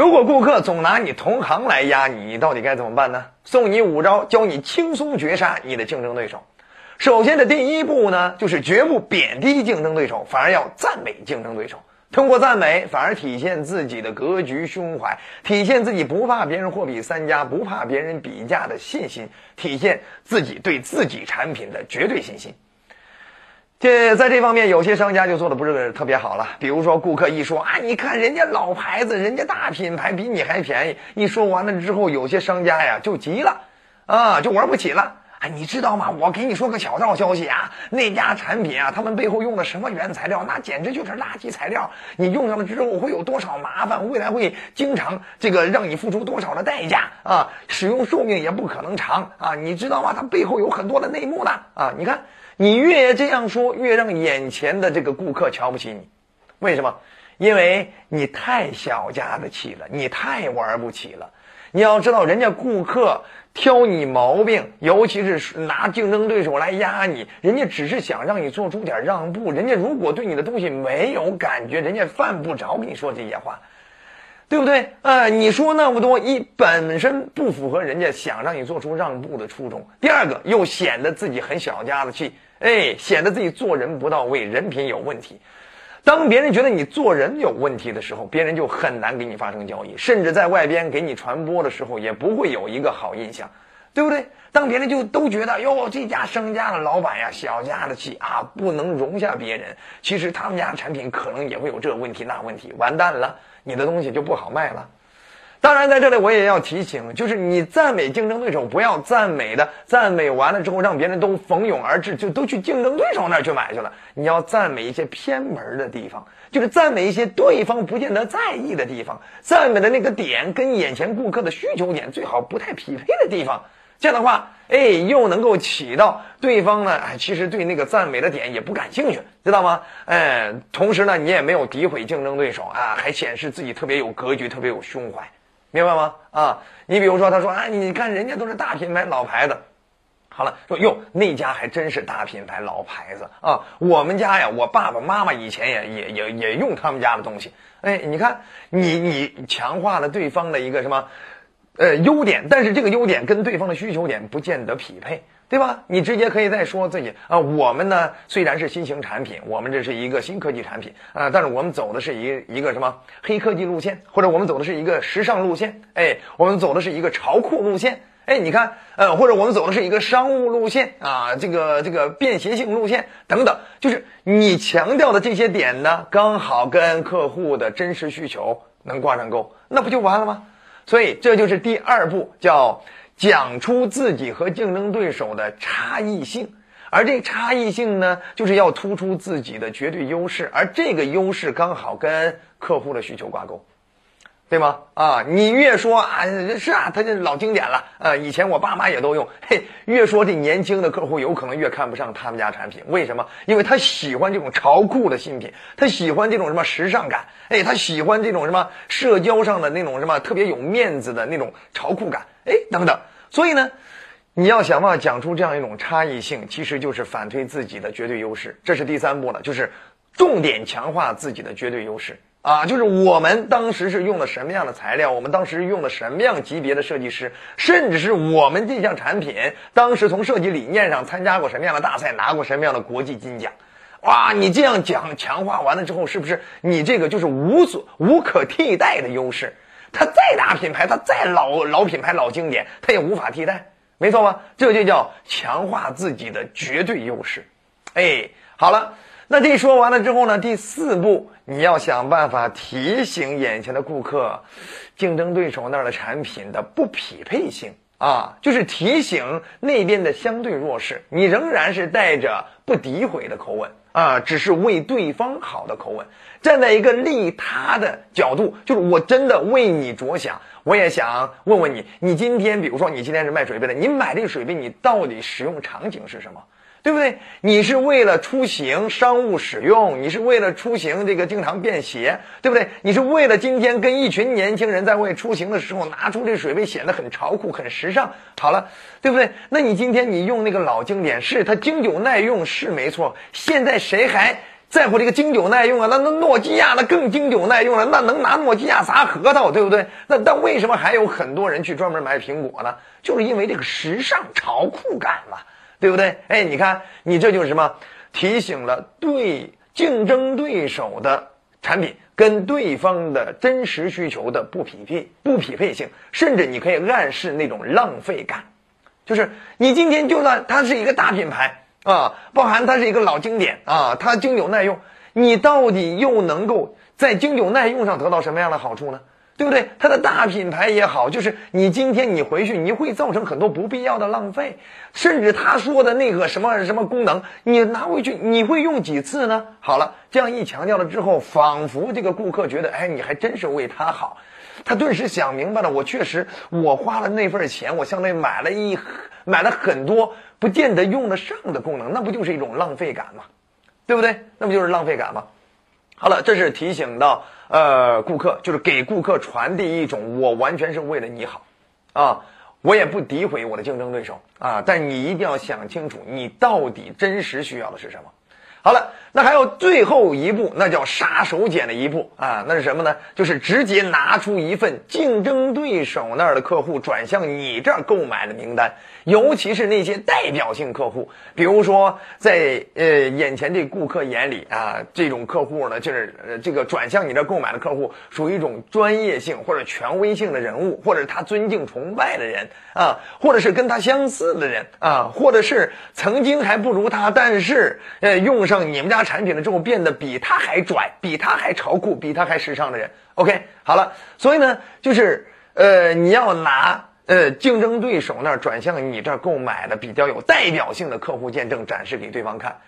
如果顾客总拿你同行来压你，你到底该怎么办呢？送你五招，教你轻松绝杀你的竞争对手。首先的第一步呢，就是绝不贬低竞争对手，反而要赞美竞争对手。通过赞美，反而体现自己的格局胸怀，体现自己不怕别人货比三家，不怕别人比价的信心，体现自己对自己产品的绝对信心。这在这方面，有些商家就做的不是特别好了。比如说，顾客一说啊，你看人家老牌子，人家大品牌比你还便宜，一说完了之后，有些商家呀就急了，啊，就玩不起了。啊，你知道吗？我给你说个小道消息啊，那家产品啊，他们背后用的什么原材料，那简直就是垃圾材料。你用上了之后会有多少麻烦？未来会经常这个让你付出多少的代价啊？使用寿命也不可能长啊！你知道吗？它背后有很多的内幕的啊！你看，你越这样说，越让眼前的这个顾客瞧不起你。为什么？因为你太小家子气了，你太玩不起了。你要知道，人家顾客。挑你毛病，尤其是拿竞争对手来压你，人家只是想让你做出点让步。人家如果对你的东西没有感觉，人家犯不着跟你说这些话，对不对？呃，你说那么多，一本身不符合人家想让你做出让步的初衷。第二个，又显得自己很小家子气，哎，显得自己做人不到位，人品有问题。当别人觉得你做人有问题的时候，别人就很难给你发生交易，甚至在外边给你传播的时候，也不会有一个好印象，对不对？当别人就都觉得哟，这家商家的老板呀，小家子气啊，不能容下别人。其实他们家产品可能也会有这问题那问题，完蛋了，你的东西就不好卖了。当然，在这里我也要提醒，就是你赞美竞争对手，不要赞美的赞美完了之后，让别人都蜂拥而至，就都去竞争对手那儿去买去了。你要赞美一些偏门的地方，就是赞美一些对方不见得在意的地方，赞美的那个点跟眼前顾客的需求点最好不太匹配的地方。这样的话，哎，又能够起到对方呢，哎，其实对那个赞美的点也不感兴趣，知道吗？哎，同时呢，你也没有诋毁竞争对手啊，还显示自己特别有格局，特别有胸怀。明白吗？啊，你比如说，他说啊，你看人家都是大品牌老牌子，好了，说哟，那家还真是大品牌老牌子啊。我们家呀，我爸爸妈妈以前也也也也用他们家的东西。哎，你看，你你强化了对方的一个什么，呃，优点，但是这个优点跟对方的需求点不见得匹配。对吧？你直接可以再说自己啊，我们呢虽然是新型产品，我们这是一个新科技产品啊，但是我们走的是一一个什么黑科技路线，或者我们走的是一个时尚路线，哎，我们走的是一个潮酷路线，哎，你看，呃，或者我们走的是一个商务路线啊，这个这个便携性路线等等，就是你强调的这些点呢，刚好跟客户的真实需求能挂上钩，那不就完了吗？所以这就是第二步，叫。讲出自己和竞争对手的差异性，而这差异性呢，就是要突出自己的绝对优势，而这个优势刚好跟客户的需求挂钩，对吗？啊，你越说啊，是啊，他这老经典了，呃，以前我爸妈也都用，嘿，越说这年轻的客户有可能越看不上他们家产品，为什么？因为他喜欢这种潮酷的新品，他喜欢这种什么时尚感，哎，他喜欢这种什么社交上的那种什么特别有面子的那种潮酷感，哎，等等。所以呢，你要想办法讲出这样一种差异性，其实就是反推自己的绝对优势。这是第三步了，就是重点强化自己的绝对优势啊！就是我们当时是用的什么样的材料，我们当时用的什么样级别的设计师，甚至是我们这项产品当时从设计理念上参加过什么样的大赛，拿过什么样的国际金奖。哇，你这样讲强化完了之后，是不是你这个就是无所无可替代的优势？它再大品牌，它再老老品牌、老经典，它也无法替代，没错吧？这就叫强化自己的绝对优势。哎，好了，那这说完了之后呢？第四步，你要想办法提醒眼前的顾客，竞争对手那儿的产品的不匹配性啊，就是提醒那边的相对弱势。你仍然是带着不诋毁的口吻。啊，只是为对方好的口吻，站在一个利他的角度，就是我真的为你着想。我也想问问你，你今天，比如说你今天是卖水杯的，你买这个水杯，你到底使用场景是什么？对不对？你是为了出行商务使用，你是为了出行这个经常便携，对不对？你是为了今天跟一群年轻人在外出行的时候拿出这水杯显得很潮酷、很时尚，好了，对不对？那你今天你用那个老经典，是它经久耐用是没错。现在谁还在乎这个经久耐用啊，那那诺基亚那更经久耐用了，那能拿诺基亚砸核桃，对不对？那但为什么还有很多人去专门买苹果呢？就是因为这个时尚潮酷感嘛，对不对？哎，你看，你这就是什么？提醒了对竞争对手的产品跟对方的真实需求的不匹配、不匹配性，甚至你可以暗示那种浪费感，就是你今天就算它是一个大品牌啊，包含它是一个老经典啊，它经久耐用，你到底又能够在经久耐用上得到什么样的好处呢？对不对？它的大品牌也好，就是你今天你回去，你会造成很多不必要的浪费，甚至他说的那个什么什么功能，你拿回去你会用几次呢？好了，这样一强调了之后，仿佛这个顾客觉得，哎，你还真是为他好，他顿时想明白了，我确实我花了那份钱，我相当于买了一买了很多不见得用得上的功能，那不就是一种浪费感吗？对不对？那不就是浪费感吗？好了，这是提醒到呃顾客，就是给顾客传递一种我完全是为了你好，啊，我也不诋毁我的竞争对手啊，但你一定要想清楚，你到底真实需要的是什么。好了，那还有最后一步，那叫杀手锏的一步啊，那是什么呢？就是直接拿出一份竞争对手那儿的客户转向你这儿购买的名单，尤其是那些代表性客户，比如说在呃眼前这顾客眼里啊，这种客户呢，就是呃这个转向你这购买的客户，属于一种专业性或者权威性的人物，或者他尊敬崇拜的人啊，或者是跟他相似的人啊，或者是曾经还不如他，但是呃用。上你们家产品了之后，变得比他还拽，比他还潮酷，比他还时尚的人。OK，好了，所以呢，就是呃，你要拿呃竞争对手那儿转向你这儿购买的比较有代表性的客户见证展示给对方看，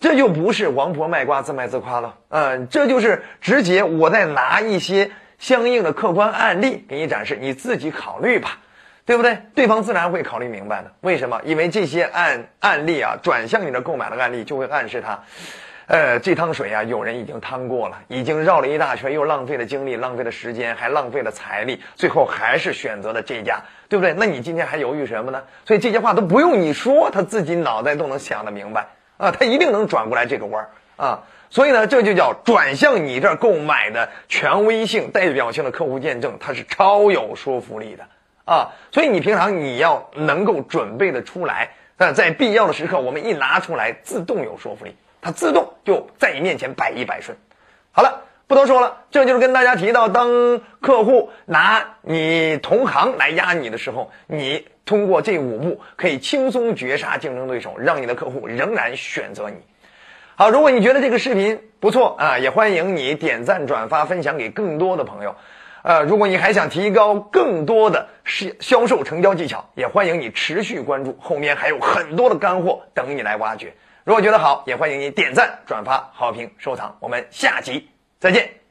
这就不是王婆卖瓜自卖自夸了，嗯，这就是直接我再拿一些相应的客观案例给你展示，你自己考虑吧。对不对？对方自然会考虑明白的。为什么？因为这些案案例啊，转向你的购买的案例，就会暗示他，呃，这趟水啊，有人已经趟过了，已经绕了一大圈，又浪费了精力，浪费了时间，还浪费了财力，最后还是选择了这家，对不对？那你今天还犹豫什么呢？所以这些话都不用你说，他自己脑袋都能想得明白啊，他一定能转过来这个弯儿啊。所以呢，这就叫转向你这儿购买的权威性、代表性的客户见证，它是超有说服力的。啊，所以你平常你要能够准备的出来，但在必要的时刻，我们一拿出来，自动有说服力，它自动就在你面前百依百顺。好了，不多说了，这就是跟大家提到，当客户拿你同行来压你的时候，你通过这五步可以轻松绝杀竞争对手，让你的客户仍然选择你。好，如果你觉得这个视频不错啊，也欢迎你点赞、转发、分享给更多的朋友。呃，如果你还想提高更多的销销售成交技巧，也欢迎你持续关注，后面还有很多的干货等你来挖掘。如果觉得好，也欢迎您点赞、转发、好评、收藏。我们下集再见。